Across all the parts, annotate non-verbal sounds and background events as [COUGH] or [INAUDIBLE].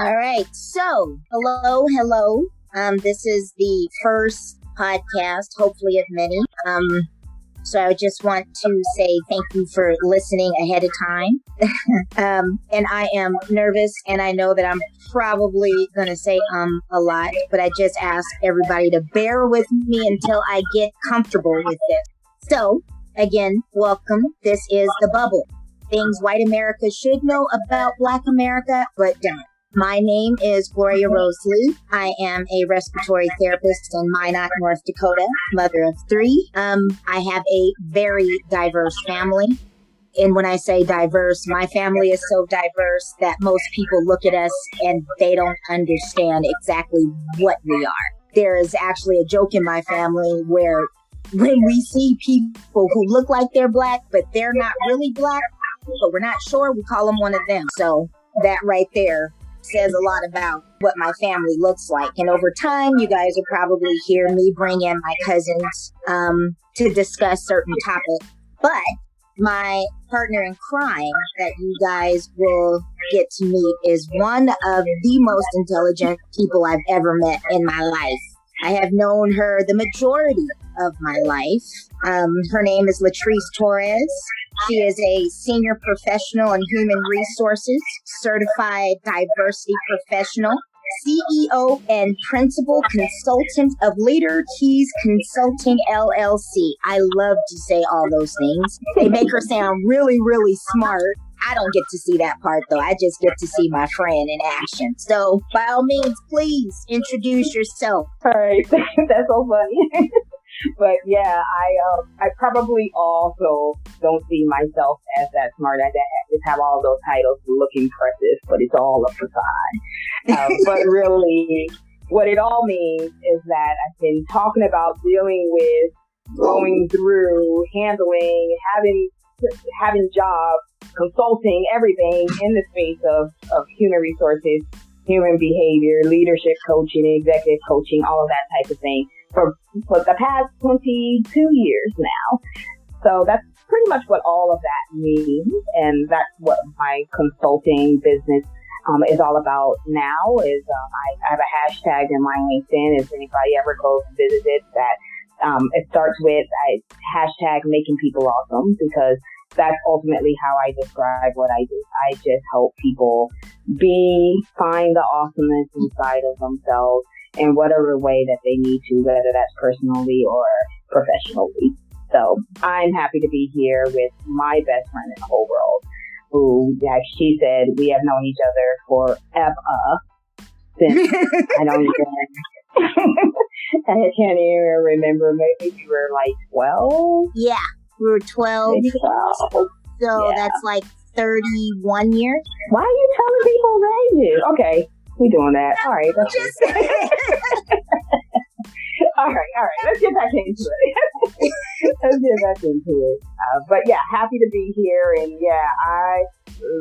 All right. So, hello, hello. Um, this is the first podcast, hopefully of many. Um, so I just want to say thank you for listening ahead of time. [LAUGHS] um, and I am nervous and I know that I'm probably going to say um a lot, but I just ask everybody to bear with me until I get comfortable with it. So again, welcome. This is The Bubble. Things white America should know about black America, but don't. My name is Gloria Rose Lee. I am a respiratory therapist in Minot, North Dakota, mother of three. Um, I have a very diverse family. And when I say diverse, my family is so diverse that most people look at us and they don't understand exactly what we are. There is actually a joke in my family where when we see people who look like they're black, but they're not really black, but we're not sure, we call them one of them. So that right there says a lot about what my family looks like. And over time, you guys will probably hear me bring in my cousins um, to discuss certain topics. But my partner in crime that you guys will get to meet is one of the most intelligent people I've ever met in my life. I have known her the majority of my life. Um, her name is Latrice Torres. She is a senior professional in human resources, certified diversity professional, CEO and principal consultant of Leader Keys Consulting LLC. I love to say all those things. They make her sound really, really smart. I don't get to see that part though. I just get to see my friend in action. So, by all means, please introduce yourself. All right, [LAUGHS] that's so funny. [LAUGHS] but yeah, I um, I probably also don't see myself as that smart. I just have all those titles to look impressive, but it's all a facade. Um, [LAUGHS] but really, what it all means is that I've been talking about dealing with going through, handling, having having jobs, consulting, everything in the space of, of human resources, human behavior, leadership coaching, executive coaching, all of that type of thing for, for the past 22 years now. So that's pretty much what all of that means. And that's what my consulting business um, is all about now is um, I, I, have a hashtag in my LinkedIn. If anybody ever goes and visits it, that um, it starts with I, hashtag making people awesome because that's ultimately how I describe what I do. I just help people be, find the awesomeness inside of themselves in whatever way that they need to, whether that's personally or professionally. So I'm happy to be here with my best friend in the whole world, who, like she said, we have known each other for ever. Since [LAUGHS] I don't even, [LAUGHS] I can't even remember. Maybe we were like 12? Yeah, we were 12. 12. So yeah. that's like 31 years. Why are you telling people ages? Okay, we doing that. All right. That's just [LAUGHS] all right, all right. Let's get back into it. [LAUGHS] Let's get back into it. Uh, but yeah, happy to be here, and yeah, I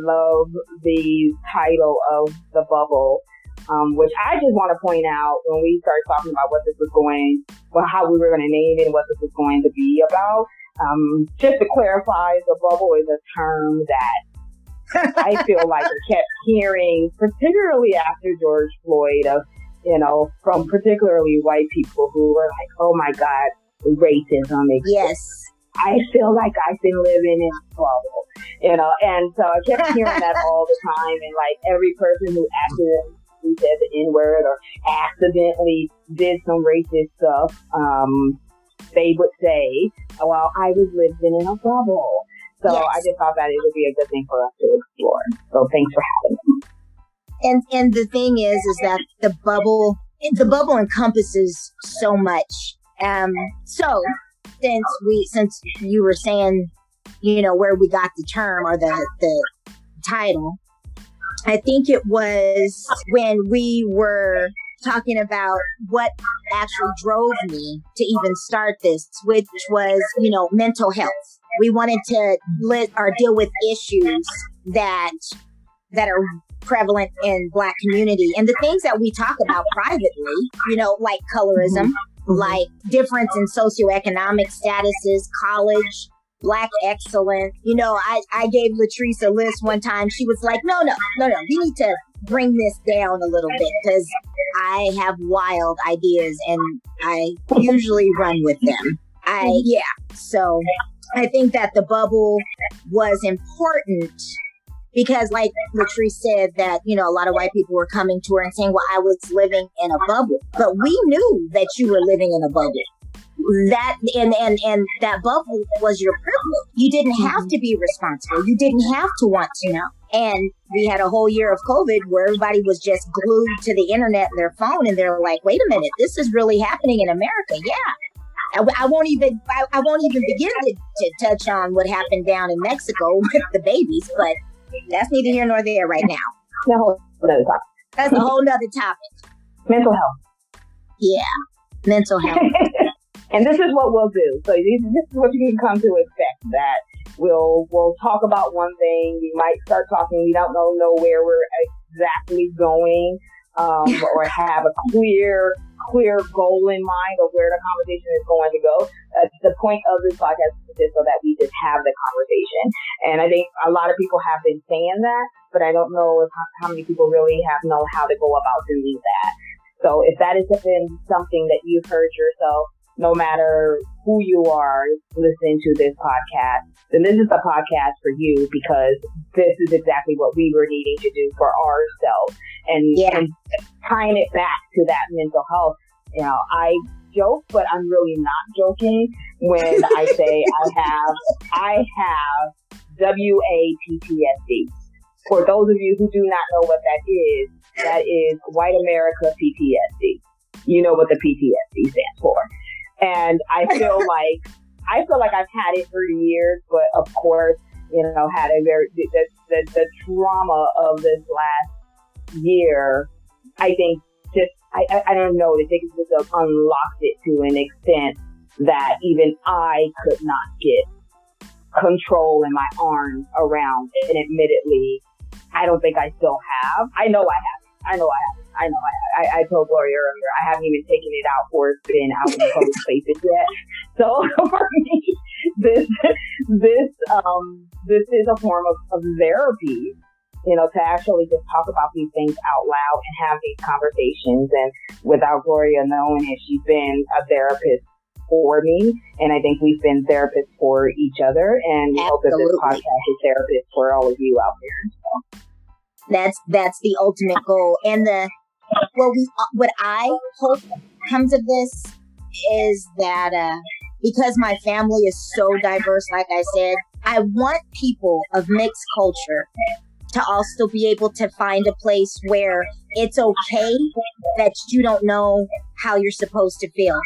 love the title of the bubble. Um, which I just want to point out when we started talking about what this was going, well, how we were going to name it and what this was going to be about. Um, just to clarify, the bubble is a term that I feel like I kept hearing, particularly after George Floyd, of you know, from particularly white people who were like, "Oh my God, racism exists." Yes. I feel like I've been living in a bubble, you know, and so I kept hearing that all the time, and like every person who accidentally said the N word or accidentally did some racist stuff, um, they would say, "Well, I was living in a bubble." So yes. I just thought that it would be a good thing for us to explore. So thanks for having me. And and the thing is, is that the bubble, the bubble encompasses so much. Um, so since we, since you were saying, you know, where we got the term or the the title, I think it was when we were talking about what actually drove me to even start this, which was, you know, mental health. We wanted to let or deal with issues that that are prevalent in black community and the things that we talk about privately, you know, like colorism, mm-hmm. like difference in socioeconomic statuses, college, black excellence. You know, I, I gave Latrice a list one time. She was like, no, no, no, no. We need to bring this down a little bit because I have wild ideas and I usually run with them. I, mm-hmm. yeah. So I think that the bubble was important because like Latrice said that, you know, a lot of white people were coming to her and saying, well, I was living in a bubble, but we knew that you were living in a bubble that and and and that bubble was your privilege. You didn't have to be responsible. You didn't have to want to know. And we had a whole year of COVID where everybody was just glued to the internet and their phone, and they're like, "Wait a minute, this is really happening in America." Yeah, I, I won't even I, I, won't even begin to, to touch on what happened down in Mexico [LAUGHS] with the babies, but that's neither here nor there right now. No, that's a whole other topic. Mental health. Yeah, mental health. [LAUGHS] And this is what we'll do. So this, this is what you can come to expect that we'll, we'll talk about one thing. We might start talking. We don't know, know where we're exactly going, um, or have a clear, clear goal in mind of where the conversation is going to go. Uh, the point of this podcast is just so that we just have the conversation. And I think a lot of people have been saying that, but I don't know if, how many people really have know how to go about doing that. So if that has been something that you've heard yourself no matter who you are listening to this podcast, then this is the podcast for you because this is exactly what we were needing to do for ourselves. And, yeah. and tying it back to that mental health, you know, I joke, but I'm really not joking when [LAUGHS] I say I have, I have WAPTSD. For those of you who do not know what that is, that is White America PTSD. You know what the PTSD stands for. And I [LAUGHS] feel like I feel like I've had it for years, but of course, you know, had a very the, the, the trauma of this last year. I think just I, I, I don't know. I think it just unlocked it to an extent that even I could not get control in my arms around. And admittedly, I don't think I still have. I know I have. I know I have. I know. I, I, told Gloria earlier. I haven't even taken it out for it's been out in public [LAUGHS] spaces yet. So [LAUGHS] for me, this this um this is a form of, of therapy. You know, to actually just talk about these things out loud and have these conversations. And without Gloria knowing it, she's been a therapist for me. And I think we've been therapists for each other. And we hope that this podcast is therapist for all of you out there. So. That's that's the ultimate goal. And the well, we, what I hope comes of this is that uh, because my family is so diverse, like I said, I want people of mixed culture to also be able to find a place where it's okay that you don't know how you're supposed to feel.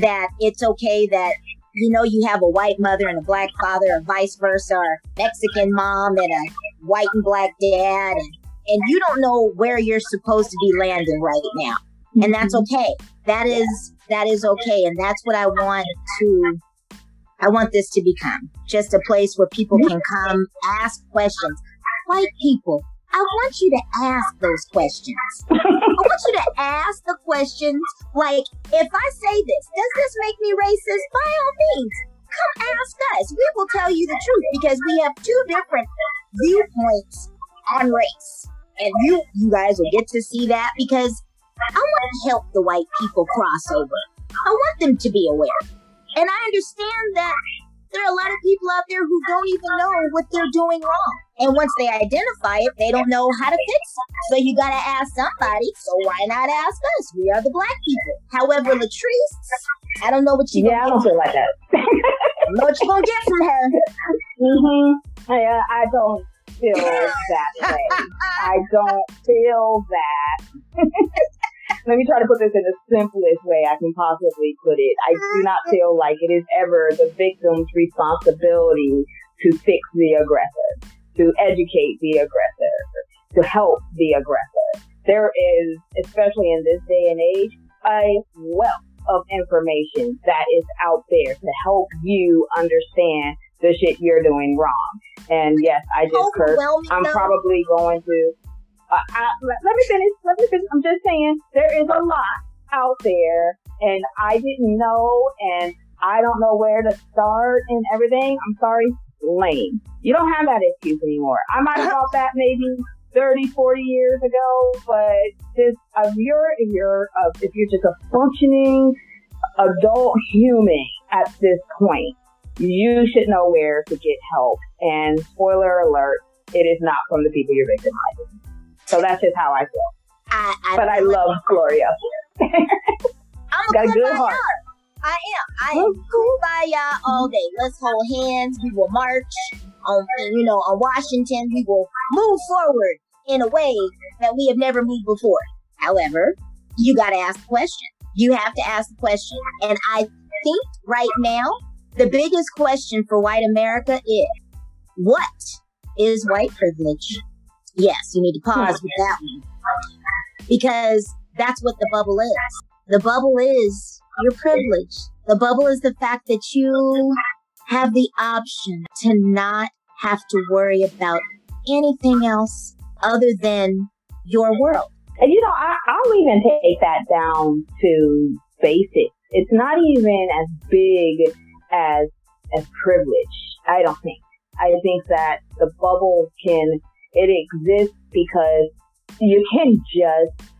That it's okay that you know you have a white mother and a black father, or vice versa, or Mexican mom and a white and black dad, and and you don't know where you're supposed to be landing right now. And that's mm-hmm. okay. That is that is okay. And that's what I want to I want this to become. Just a place where people can come ask questions. White people, I want you to ask those questions. I want you to ask the questions like, if I say this, does this make me racist? By all means, come ask us. We will tell you the truth because we have two different viewpoints on race. And you you guys will get to see that because I want to help the white people cross over. I want them to be aware. And I understand that there are a lot of people out there who don't even know what they're doing wrong. And once they identify it, they don't know how to fix it. So you gotta ask somebody. So why not ask us? We are the black people. However, Latrice, I don't know what you. Yeah, I don't feel like that. [LAUGHS] Know what you're gonna get from her. Mm-hmm. I, uh, I don't feel that way. I don't feel that. [LAUGHS] Let me try to put this in the simplest way I can possibly put it. I do not feel like it is ever the victim's responsibility to fix the aggressor, to educate the aggressor, to help the aggressor. There is, especially in this day and age, a wealth of information that is out there to help you understand the shit you're doing wrong. And yes, I just cursed. I'm probably going to. Uh, I, let, let me finish. Let me finish. I'm just saying there is a lot out there, and I didn't know, and I don't know where to start and everything. I'm sorry, lame. You don't have that excuse anymore. I might have thought that maybe 30, 40 years ago, but just if you're if you're uh, if you're just a functioning adult human at this point, you should know where to get help. And spoiler alert, it is not from the people you're victimizing. So that's just how I feel. I, I but I love Gloria. I'm a Got a good heart. I am. I am kumbaya all day. Let's hold hands. We will march on, you know, on Washington. We will move forward in a way that we have never moved before. However, you got to ask the question. You have to ask the question. And I think right now, the biggest question for white America is what is white privilege? Yes, you need to pause with that one because that's what the bubble is. The bubble is your privilege. The bubble is the fact that you have the option to not have to worry about anything else other than your world. And you know, I, I'll even take that down to basics. It's not even as big as as privilege. I don't think. I think that the bubble can it exists because you can just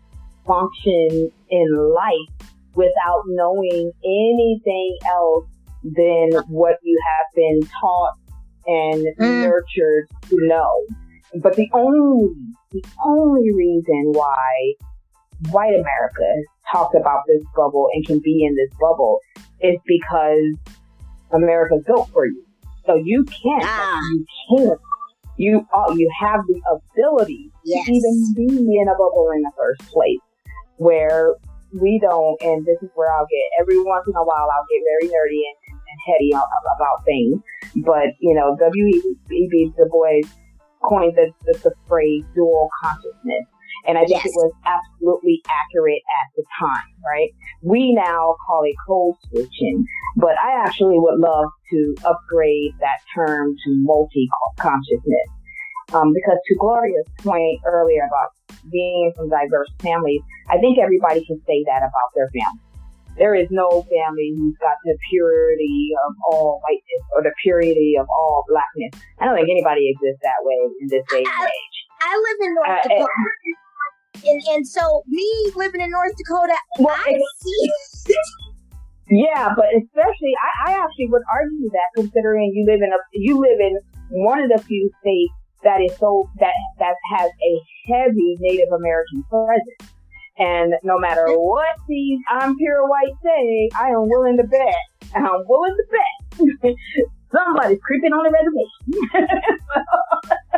function in life without knowing anything else than what you have been taught and mm. nurtured to know. But the only, the only reason why white America talks about this bubble and can be in this bubble is because America's built for you. So you can't, ah. you can't, you, uh, you have the ability yes. to even be in a bubble in the first place where we don't, and this is where I'll get, every once in a while I'll get very nerdy and, and heady about things. But, you know, W.E.B. Du Bois coined the, the, the phrase dual consciousness. And I think yes. it was absolutely accurate at the time, right? We now call it code switching, but I actually would love to upgrade that term to multi consciousness. Um, because to Gloria's point earlier about being from diverse families, I think everybody can say that about their family. There is no family who's got the purity of all whiteness or the purity of all blackness. I don't think anybody exists that way in this day and age. I live in North uh, Dakota. And, and so me living in North Dakota, well, I see. [LAUGHS] yeah, but especially I, I actually would argue that considering you live in a you live in one of the few states that is so that that has a heavy Native American presence. And no matter what these I'm pure white say, I am willing to bet. I'm willing to bet [LAUGHS] somebody's creeping on the reservation.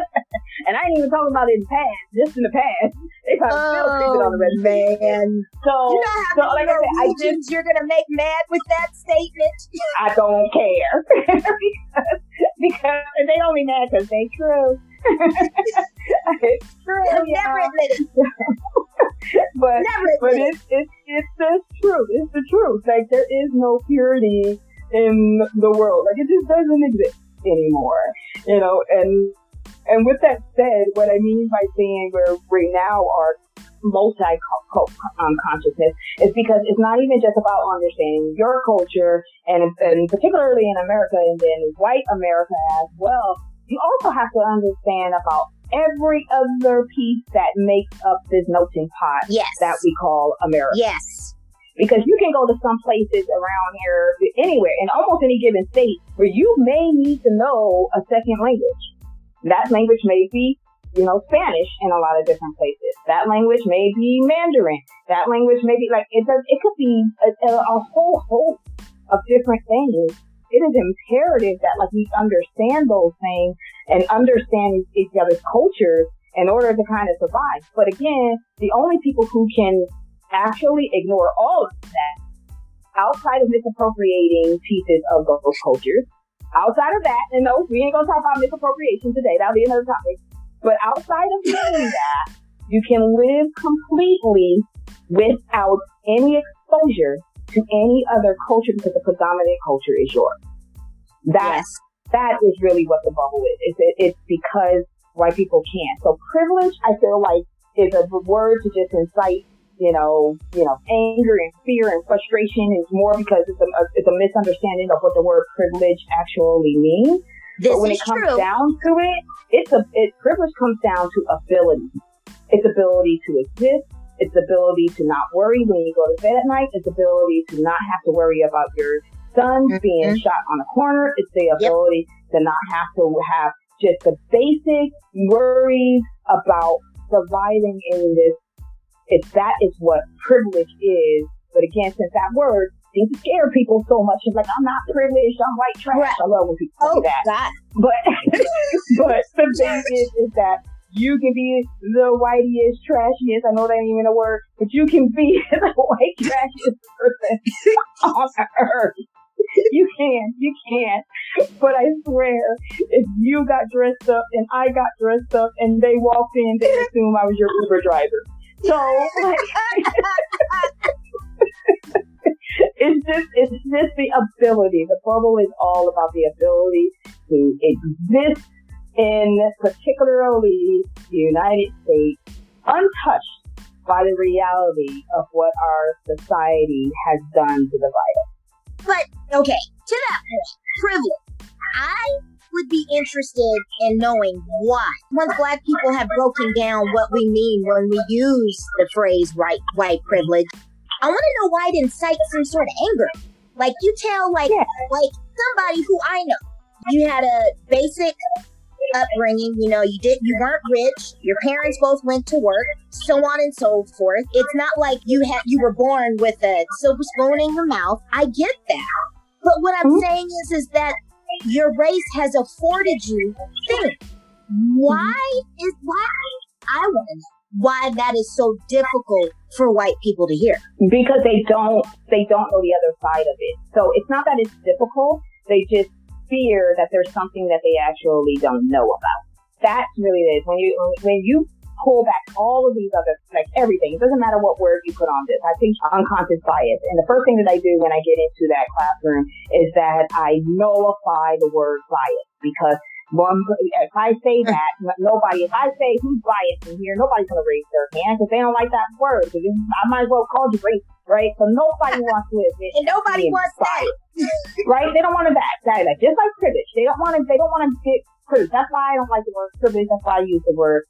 [LAUGHS] and I ain't even talking about in the past, just in the past. [LAUGHS] They probably oh, still creeping on the reservation. Man. So, you know how so, like I said, I just, you're gonna make mad with that statement? [LAUGHS] I don't care. [LAUGHS] because, because they don't be mad because they true. it's true. Yeah. Never admit it. but Never but it's it's it's the truth. It's the truth. Like there is no purity in the world. Like it just doesn't exist anymore. You know, and and with that said, what I mean by saying we're right now are multi um, consciousness is because it's not even just about understanding your culture and, and particularly in America and then white America as well. You also have to understand about every other piece that makes up this melting pot yes. that we call America. Yes. Because you can go to some places around here, anywhere, in almost any given state, where you may need to know a second language. That language may be, you know, Spanish in a lot of different places. That language may be Mandarin. That language may be like, it, does, it could be a, a, whole host of different things it is imperative that like we understand those things and understand each other's cultures in order to kind of survive. But again, the only people who can actually ignore all of that outside of misappropriating pieces of those cultures, outside of that, and no, we ain't gonna talk about misappropriation today, that'll be another topic. But outside of doing [LAUGHS] that, you can live completely without any exposure to any other culture because the predominant culture is yours. That, yes. that is really what the bubble is. It's, it's because white people can't. So privilege, I feel like, is a word to just incite you know, you know, anger and fear and frustration is more because it's a, it's a misunderstanding of what the word privilege actually means. This but when it comes true. down to it, it's a it privilege comes down to ability. It's ability to exist. It's ability to not worry when you go to bed at night. It's ability to not have to worry about your son Mhm. being shot on the corner. It's the ability to not have to have just the basic worries about surviving in this. If that is what privilege is, but again, since that word seems to scare people so much, it's like I'm not privileged, I'm white trash. Right. I love when people say Oh that. God. But [LAUGHS] but the thing is, is that you can be the whiteiest, trashiest. I know that ain't even a word, but you can be [LAUGHS] the white trashiest person [LAUGHS] on earth. You can, you can. But I swear, if you got dressed up and I got dressed up and they walked in, they assume I was your Uber driver. So like, [LAUGHS] it's just it's just the ability. The bubble is all about the ability to exist in particularly the United States, untouched by the reality of what our society has done to the virus. But okay, to that point, privilege. I would be interested in knowing why. Once black people have broken down what we mean when we use the phrase right white privilege, I want to know why it incites some sort of anger. Like you tell like Yeah. like somebody who I know. You had a basic upbringing, you know, you did you weren't rich, your parents both went to work, so on and so forth. It's not like you had you were born with a silver spoon in your mouth. I get that. But what I'm Mhm. saying is is that your race has afforded you things. Why is why I want to know why that is so difficult for white people to hear. because they don't they don't know the other side of it. So it's not that it's difficult; they just fear that there's something that they actually don't know about. That's really it. When you when you pull back all of these other like everything, it doesn't matter what word you put on this. I think unconscious bias. And the first thing that I do when I get into that classroom is that I nullify the word bias because one, if I say [LAUGHS] that, nobody, if I say who's biased in here, nobody's going to raise their hand because they don't like that word. I might as well call you racist, right? So nobody [LAUGHS] wants to admit And nobody wants that. right? They don't want to back that, like, just like privilege. They don't want to, they don't want to get privilege. That's why I don't like the word privilege. That's why I use the word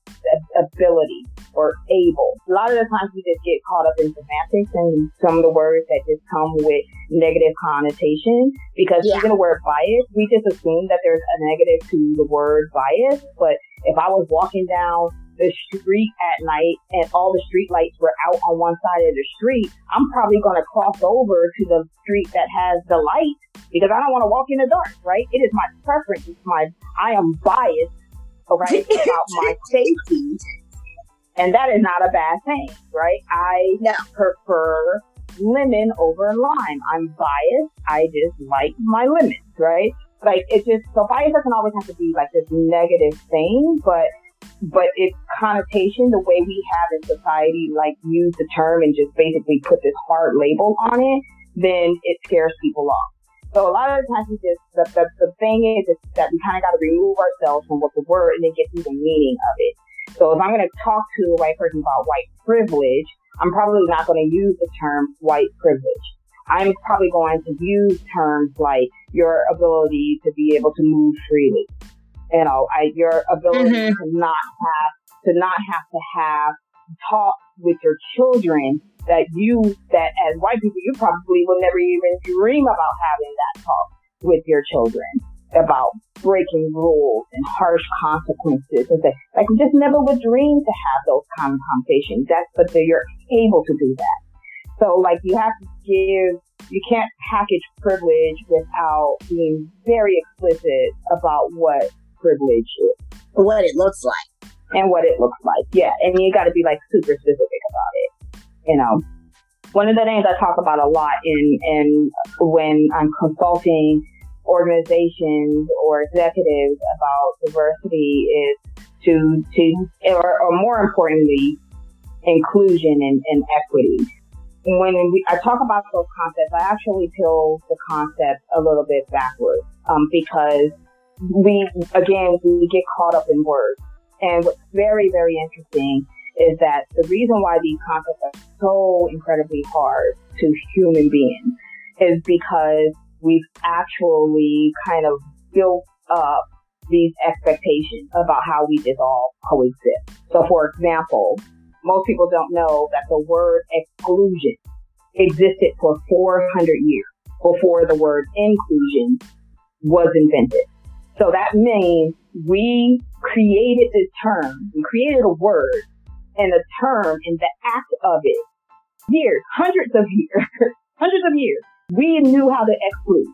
ability or able. A lot of the times we just get caught up in semantics and some of the words that just come with negative connotation because Yeah. even the word bias, we just assume that there's a negative to the word bias. But if I was walking down the street at night and all the street lights were out on one side of the street, I'm probably going to cross over to the street that has the light because I don't want to walk in the dark, right? It is my preference. It's my, I am biased, right, [LAUGHS] about my safety. And that is not a bad thing, right? I No. prefer lemon over lime. I'm biased. I just like my lemons, right? Like it just so bias doesn't always have to be like this negative thing, but but its connotation, the way we have in society, like use the term and just basically put this hard label on it, then it scares people off. So a lot of the times we just the the, the thing is, is that we kind of got to remove ourselves from what the word and then get to the meaning of it. So if I'm going to talk to a white person about white privilege, I'm probably not going to use the term white privilege. I'm probably going to use terms like your ability to be able to move freely. You know, I, your ability Mhm. to not have to not have to have talk with your children that you that as white people you probably would never even dream about having that talk with your children about breaking rules and harsh consequences and things. Like we just never would dream to have those kind of conversations. That's but you're able to do that. So like you have to give you can't package privilege without being very explicit about what privilege is What it looks like. and what it looks like. Yeah, and you got to be like super specific about it. You know, one of the things I talk about a lot in in when I'm consulting organizations or executives about diversity is to to or, or more importantly, inclusion and, and equity. When we, I talk about those concepts, I actually peel the concept a little bit backwards um, because we again we get caught up in words. And what's very, very interesting is that the reason why these concepts are so incredibly hard to human beings is because we've actually kind of built up these expectations about how we just all coexist. So for example, most people don't know that the word exclusion existed for 400 years before the word inclusion was invented. So that means we created this term, we created a word and a term and the act of it years, hundreds of years, [LAUGHS] hundreds of years. We knew how to exclude.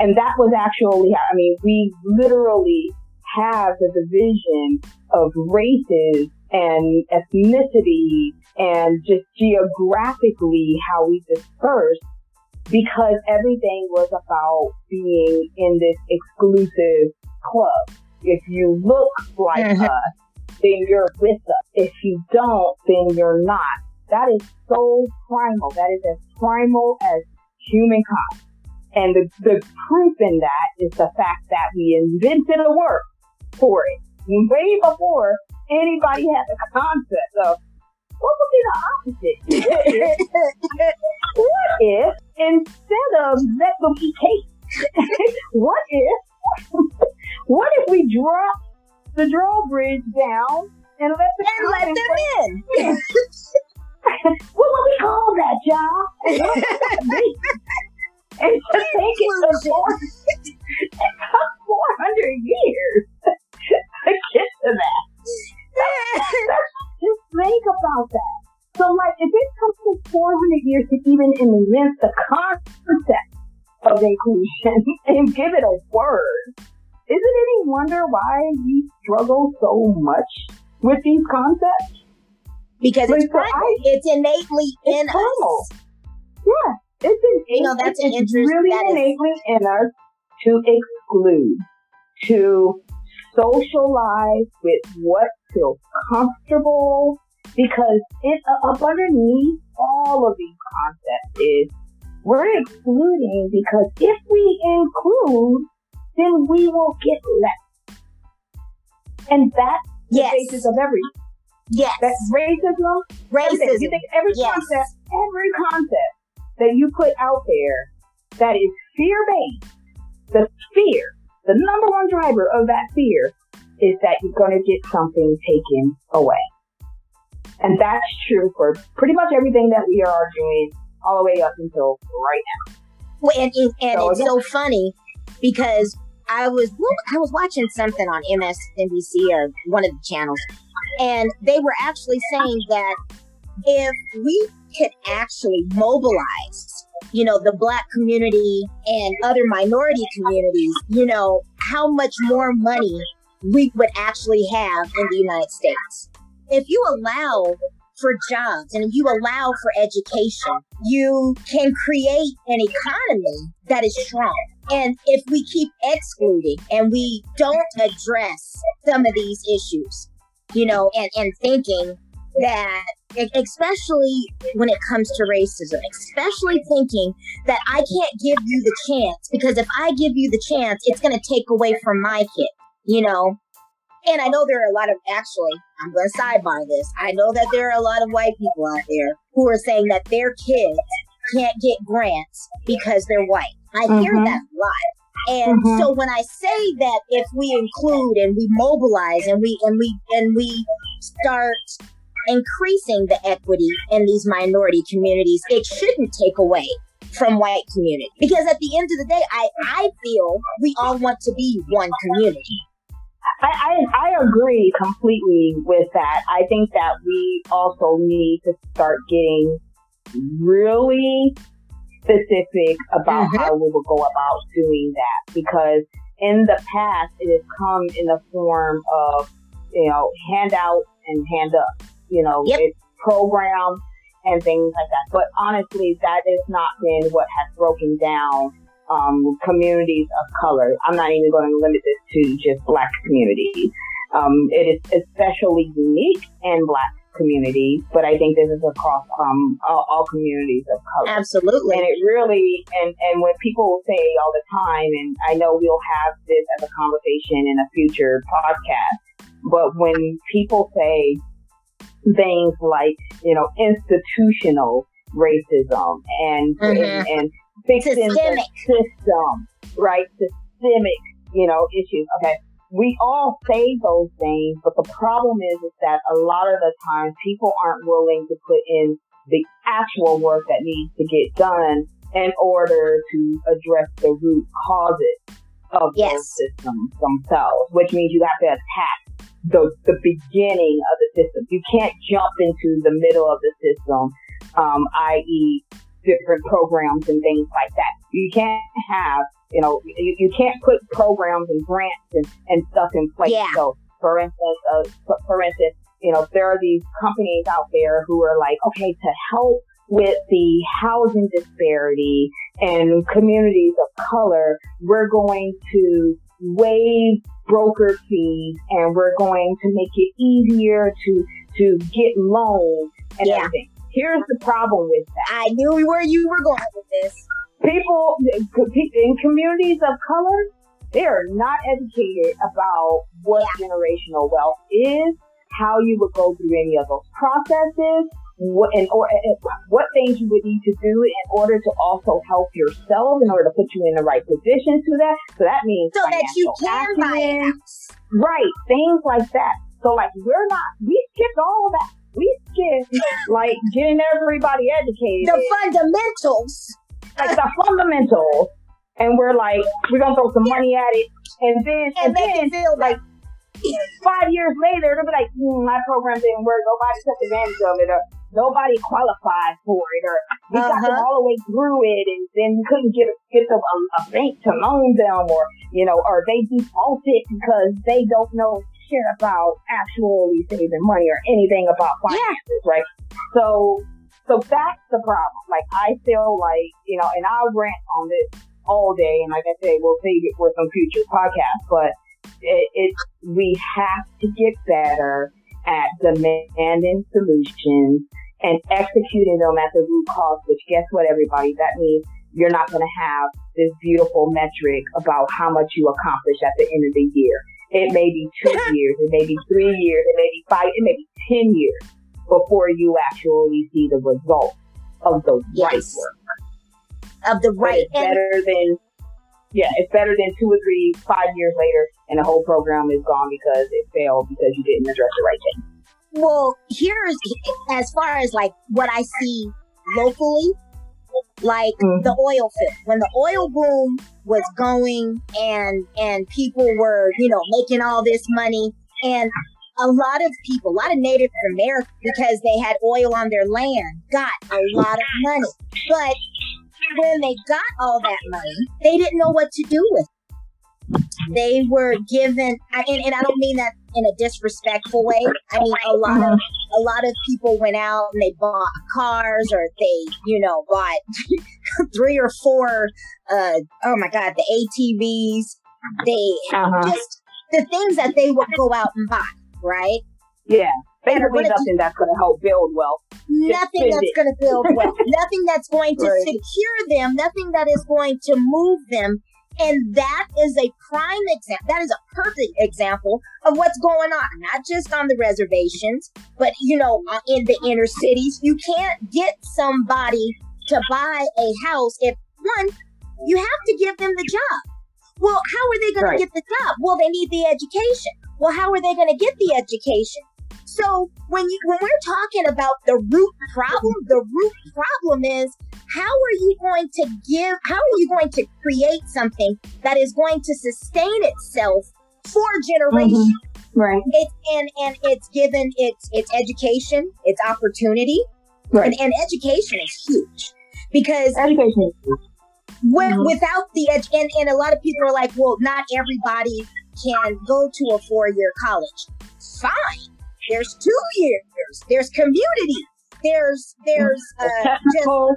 And that was actually, I mean, we literally have the division of races and ethnicity and just geographically how we dispersed because everything was about being in this exclusive club. If you look like mm-hmm. us, then you're with us. If you don't, then you're not. That is so primal. That is as primal as humankind. And the, the proof in that is the fact that we invented a word for it way before anybody had the concept of what would be the opposite? what, [LAUGHS] if, what if instead of let them eat cake, [LAUGHS] what if [LAUGHS] what if we drop the drawbridge down and let, the and let them in? [LAUGHS] what would we call that, y'all? [LAUGHS] and to take it to it took 400 [LAUGHS] years to get to that. Just think about that. So, like, if it took 400 years to even invent the concept of inclusion and give it a word, is it any wonder why we struggle so much with these concepts? Because it's, I, it's innately it's in primal. us. Yeah, it's an, you know that's an it's really that innately is. in us to exclude, to socialize with what feels comfortable, because it uh, up underneath all of these concepts is we're excluding because if we include, then we will get less. And that's yes. the basis of everything. Yes. That's racism. Racism. You think every yes. concept, every concept that you put out there that is fear based, the fear, the number one driver of that fear is that you're going to get something taken away. And that's true for pretty much everything that we are doing all the way up until right now. Well, and, and, and so, it's so funny because I was I was watching something on MSNBC or one of the channels, and they were actually saying that if we could actually mobilize, you know, the black community and other minority communities, you know, how much more money we would actually have in the United States. If you allow for jobs and you allow for education, you can create an economy that is strong. And if we keep excluding and we don't address some of these issues, you know, and, and thinking that, especially when it comes to racism, especially thinking that I can't give you the chance because if I give you the chance, it's going to take away from my kid, you know, and I know there are a lot of, actually, I'm going to sidebar this. I know that there are a lot of white people out there who are saying that their kids can't get grants because they're white. I mm-hmm. hear that a lot. And mm-hmm. so when I say that if we include and we mobilize and we and we and we start increasing the equity in these minority communities, it shouldn't take away from white community. Because at the end of the day, I, I feel we all want to be one community. I, I, I agree completely with that. I think that we also need to start getting really specific about mm-hmm. how we will go about doing that because in the past it has come in the form of you know handouts and hand up you know yep. it's program and things like that but honestly that has not been what has broken down um, communities of color. I'm not even going to limit this to just black communities. Um, it is especially unique in black communities, but I think this is across um, all, all, communities of color. Absolutely. And it really, and, and when people say all the time, and I know we'll have this as a conversation in a future podcast, but when people say things like, you know, institutional racism and, mm-hmm. and, and fixing Systemic. the system, right? Systemic, you know, issues. Okay. We all say those things, but the problem is, is that a lot of the time people aren't willing to put in the actual work that needs to get done in order to address the root causes of yes. those systems themselves, which means you have to attack the, the beginning of the system. You can't jump into the middle of the system, um, i.e. different programs and things like that. You can't have, you know, you, you can't put programs and grants and, and stuff in place. Yeah. So, for instance, uh, for instance, you know, there are these companies out there who are like, okay, to help with the housing disparity and communities of color, we're going to waive broker fees and we're going to make it easier to to get loans and yeah. everything. Here's the problem with that. I knew where you were going with this. People in communities of color, they are not educated about what yeah. generational wealth is, how you would go through any of those processes, what and or what things you would need to do in order to also help yourself in order to put you in the right position to that. So that means so that you can buy right things like that. So like we're not we skipped all of that. We skipped like getting everybody educated. The fundamentals. Like the fundamentals. And we're like, we're gonna throw some money at it. And then and, and then like five years later, they'll be like, mm, my program didn't work. Nobody took advantage of it. Or nobody qualified for it, or we uh-huh. got them uh-huh. all the way through it, and then we couldn't get get them a, a bank to loan them, or you know, or they defaulted because they don't know shit about actually saving money or anything about finances, yeah. right? So, so that's the problem. Like I feel like you know, and I'll rant on this all day, and like I say, we'll save it for some future podcasts, but it, it we have to get better at demanding solutions and executing them at the root cause, which guess what, everybody? That means you're not going to have this beautiful metric about how much you accomplish at the end of the year. It may be two [LAUGHS] years, it may be three years, it may be five, it may be 10 years before you actually see the result of the yes. right work. Of the right. But it's better than, yeah, it's better than two or three, five years later and the whole program is gone because it failed because you didn't address the right thing. Well, here's as far as like what I see locally, like mm-hmm. the oil field. When the oil boom was going and and people were, you know, making all this money and a lot of people, a lot of Native Americans, because they had oil on their land, got a lot of money. But when they got all that money, they didn't know what to do with they were given, and, and I don't mean that in a disrespectful way. I mean a lot of a lot of people went out and they bought cars or they, you know, bought [LAUGHS] three or four. Uh, oh my God, the ATVs. They uh-huh. just the things that they would go out and buy, right? Yeah. Basically, nothing that's going to help build wealth. Nothing that's going to build wealth. [LAUGHS] nothing that's going to right. secure them. Nothing that is going to move them and that is a prime example. That is a perfect example of what's going on, not just on the reservations, but you know, uh, in the inner cities. You can't get somebody to buy a house if one, you have to give them the job. Well, how are they going right. to get the job? Well, they need the education. Well, how are they going to get the education? So when you when we're talking about the root problem, the root problem is how are you going to give how are you going to create something that is going to sustain itself for generations? Mm-hmm. Right. It's and and it's given its its education, its opportunity. Right. And, and education is huge because education mm-hmm. without the edge and, and a lot of people are like well not everybody can go to a four-year college fine there's two years. There's community. There's there's uh, technical.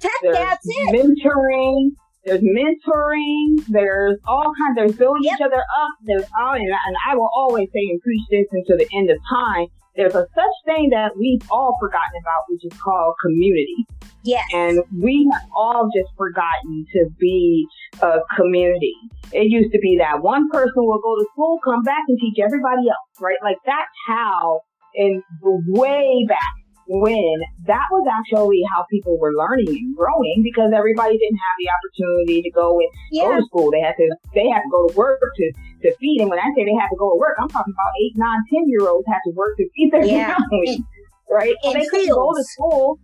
Tech, there's that's it. Mentoring. There's mentoring. There's all kinds. There's building yep. each other up. There's all, and I, and I will always say and preach this until the end of time. There's a such thing that we've all forgotten about, which is called community. Yes. And we have all just forgotten to be a community. It used to be that one person will go to school, come back and teach everybody else, right? Like that's how in the way back when that was actually how people were learning and growing because everybody didn't have the opportunity to go and yeah. go to school. They had to they had to go to work to to feed. And when I say they had to go to work, I'm talking about eight, nine, ten year olds had to work to feed their yeah. families. [LAUGHS] right? And they couldn't go to school.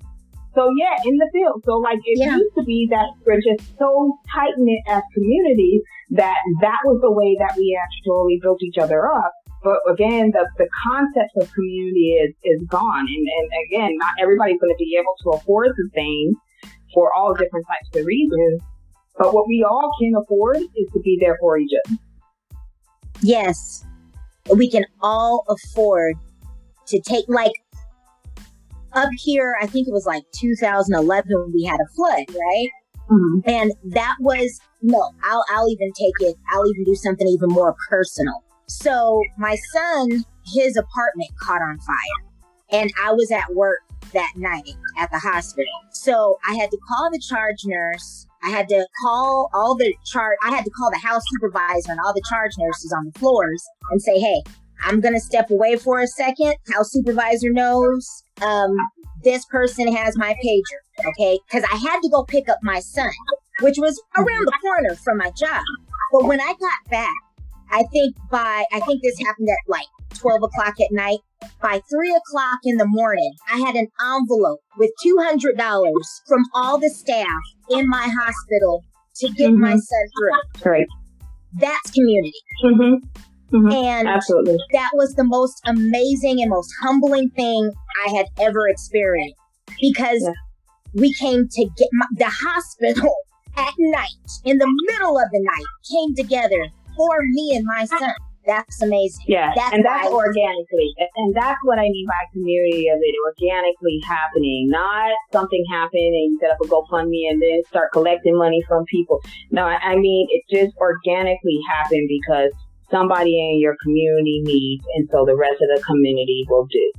So yeah, in the field. So like it yeah. used to be that we're just so tight knit as communities that that was the way that we actually built each other up. But again, the, the concept of community is, is gone. And, and again, not everybody's going to be able to afford the things for all different types of reasons. But what we all can afford is to be there for each other. Yes. We can all afford to take, like, up here, I think it was like 2011 when we had a flood, right? Mm-hmm. And that was no, I'll I'll even take it. I'll even do something even more personal. So my son, his apartment caught on fire, and I was at work that night at the hospital. So I had to call the charge nurse. I had to call all the charge. I had to call the house supervisor and all the charge nurses on the floors and say, "Hey, I'm gonna step away for a second. House supervisor knows. Um, this person has my pager, okay? Because I had to go pick up my son, which was around the corner from my job. But when I got back, I think by I think this happened at like 12 o'clock at night. By three o'clock in the morning, I had an envelope with $200 from all the staff in my hospital to get mm-hmm. my son through. Right. That's community. Mm-hmm. Mm-hmm. And Absolutely. that was the most amazing and most humbling thing I had ever experienced because yeah. we came to get my, the hospital [LAUGHS] at night, in the middle of the night, came together for me and my son. That's amazing. Yeah, that's and that's organically, and that's what I mean by community of it organically happening, not something happened and you set up a GoFundMe and then start collecting money from people. No, I mean it just organically happened because somebody in your community needs, and so the rest of the community will do.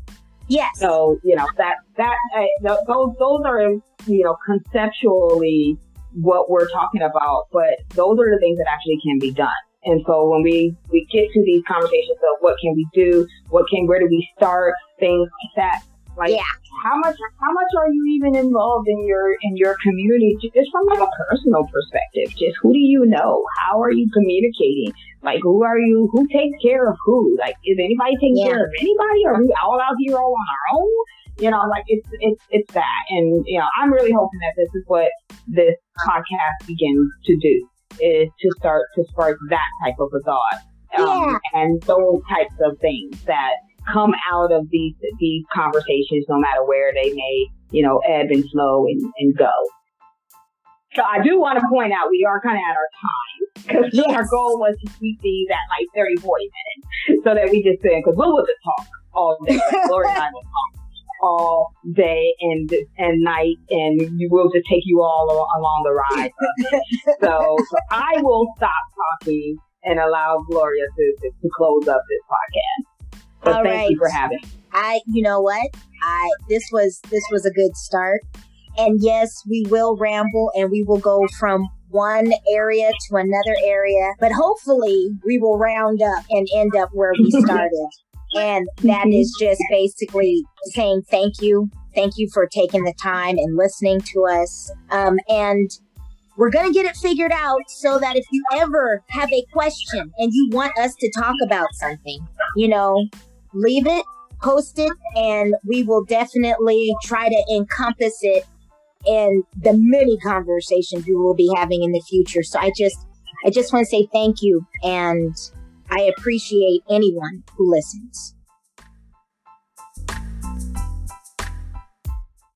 Yes. So you know that that uh, those those are you know conceptually what we're talking about, but those are the things that actually can be done. And so when we we get to these conversations of what can we do, what can where do we start, things like that, like yeah. how much how much are you even involved in your in your community just from like a personal perspective? Just who do you know? How are you communicating? Like who are you who takes care of who? Like is anybody taking yeah. care of anybody? Are we all out here all on our own? You know, like it's it's it's that. And you know, I'm really hoping that this is what this podcast begins to do is to start to spark that type of a thought. Um, yeah. and those types of things that come out of these these conversations, no matter where they may, you know, ebb and flow and, and go. So I do want to point out we are kind of at our time because [LAUGHS] yes. our goal was to keep these at like 30, 40 minutes so that we just said, because we'll just talk all day. Lori and I will talk all day and and night, and we will just take you all along the ride. [LAUGHS] so, so I will stop talking and allow Gloria to, to, to close up this podcast. But All thank right. you for having. I, you know what? I this was this was a good start. And yes, we will ramble and we will go from one area to another area, but hopefully we will round up and end up where we [LAUGHS] started. And that is just basically saying thank you. Thank you for taking the time and listening to us. Um, and we're going to get it figured out so that if you ever have a question and you want us to talk about something, you know, leave it, post it, and we will definitely try to encompass it in the many conversations we will be having in the future. So I just, I just want to say thank you, and I appreciate anyone who listens.